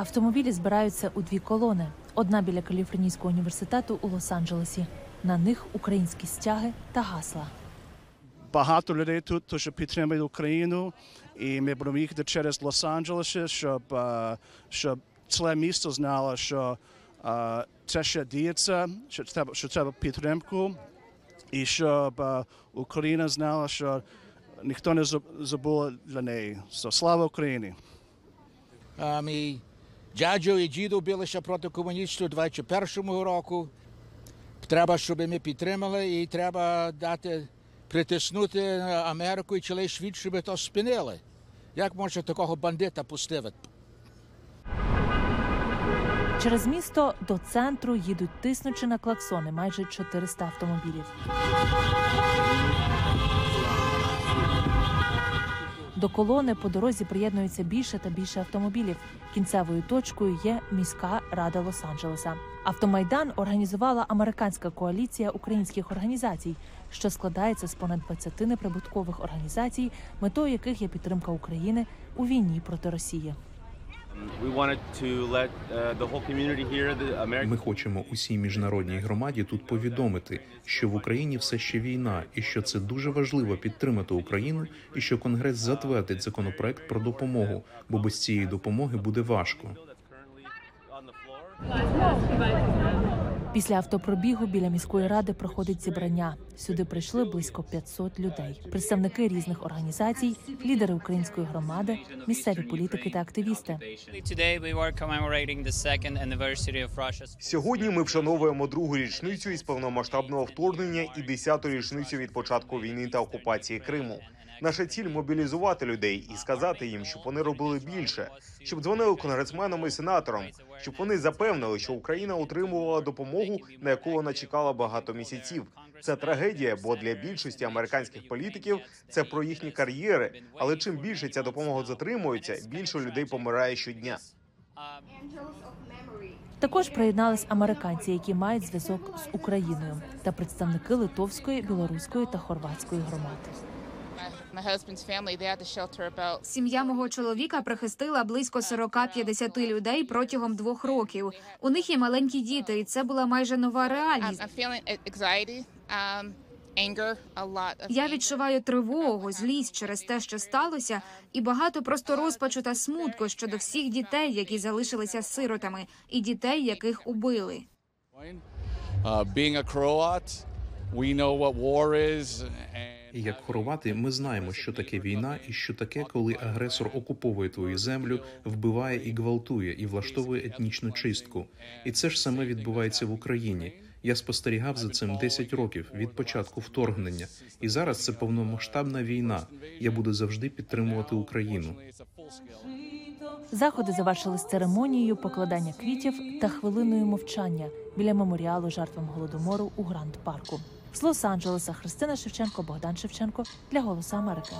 Автомобілі збираються у дві колони: одна біля Каліфорнійського університету у Лос-Анджелесі. На них українські стяги та гасла. багато людей тут, то що підтримують Україну, і ми будемо їхати через Лос-Анджелес, щоб, е, щоб ціле місто знало, що е, це ще діється, що треба, що треба підтримку, і щоб е, Україна знала, що ніхто не заб- забув для неї. So, слава Україні! Мій дядьо і діду билися проти комуністів у 21-му року. Треба, щоб ми підтримали, і треба дати притиснути Америку і цілий світ, щоб то спинили. Як може такого бандита пустити? Через місто до центру їдуть тиснучи на клаксони майже 400 автомобілів. До колони по дорозі приєднується більше та більше автомобілів. Кінцевою точкою є міська рада Лос-Анджелеса. Автомайдан організувала американська коаліція українських організацій, що складається з понад 20 неприбуткових організацій, метою яких є підтримка України у війні проти Росії. Ми хочемо усій міжнародній громаді тут повідомити, що в Україні все ще війна, і що це дуже важливо підтримати Україну, і що Конгрес затвердить законопроект про допомогу, бо без цієї допомоги буде важко. Після автопробігу біля міської ради проходить зібрання. Сюди прийшли близько 500 людей. Представники різних організацій, лідери української громади, місцеві політики та активісти. Сьогодні ми вшановуємо другу річницю із повномасштабного вторгнення і десяту річницю від початку війни та окупації Криму. Наша ціль мобілізувати людей і сказати їм, щоб вони робили більше, щоб дзвонили конгресменам і сенаторам, щоб вони запевнили, що Україна отримувала допомогу, на яку вона чекала багато місяців. Це трагедія, бо для більшості американських політиків це про їхні кар'єри. Але чим більше ця допомога затримується, більше людей помирає щодня. Також приєднались американці, які мають зв'язок з Україною, та представники литовської, білоруської та хорватської громад. Сім'я мого чоловіка прихистила близько 40-50 людей протягом двох років. У них є маленькі діти, і це була майже нова реальність. I'm feeling anxiety um, anger a lot of Я відчуваю тривогу, злість через те, що сталося, і багато просто розпачу та смутку щодо всіх дітей, які залишилися сиротами, і дітей, яких убили. Uh, being a Croat, we know what war is. Як хорвати, ми знаємо, що таке війна, і що таке, коли агресор окуповує твою землю, вбиває і гвалтує, і влаштовує етнічну чистку. І це ж саме відбувається в Україні. Я спостерігав за цим 10 років від початку вторгнення, і зараз це повномасштабна війна. Я буду завжди підтримувати Україну. Заходи завершились церемонією покладання квітів та хвилиною мовчання біля меморіалу жертвам голодомору у Гранд Парку. З Лос-Анджелеса Христина Шевченко, Богдан Шевченко для Голосу Америки.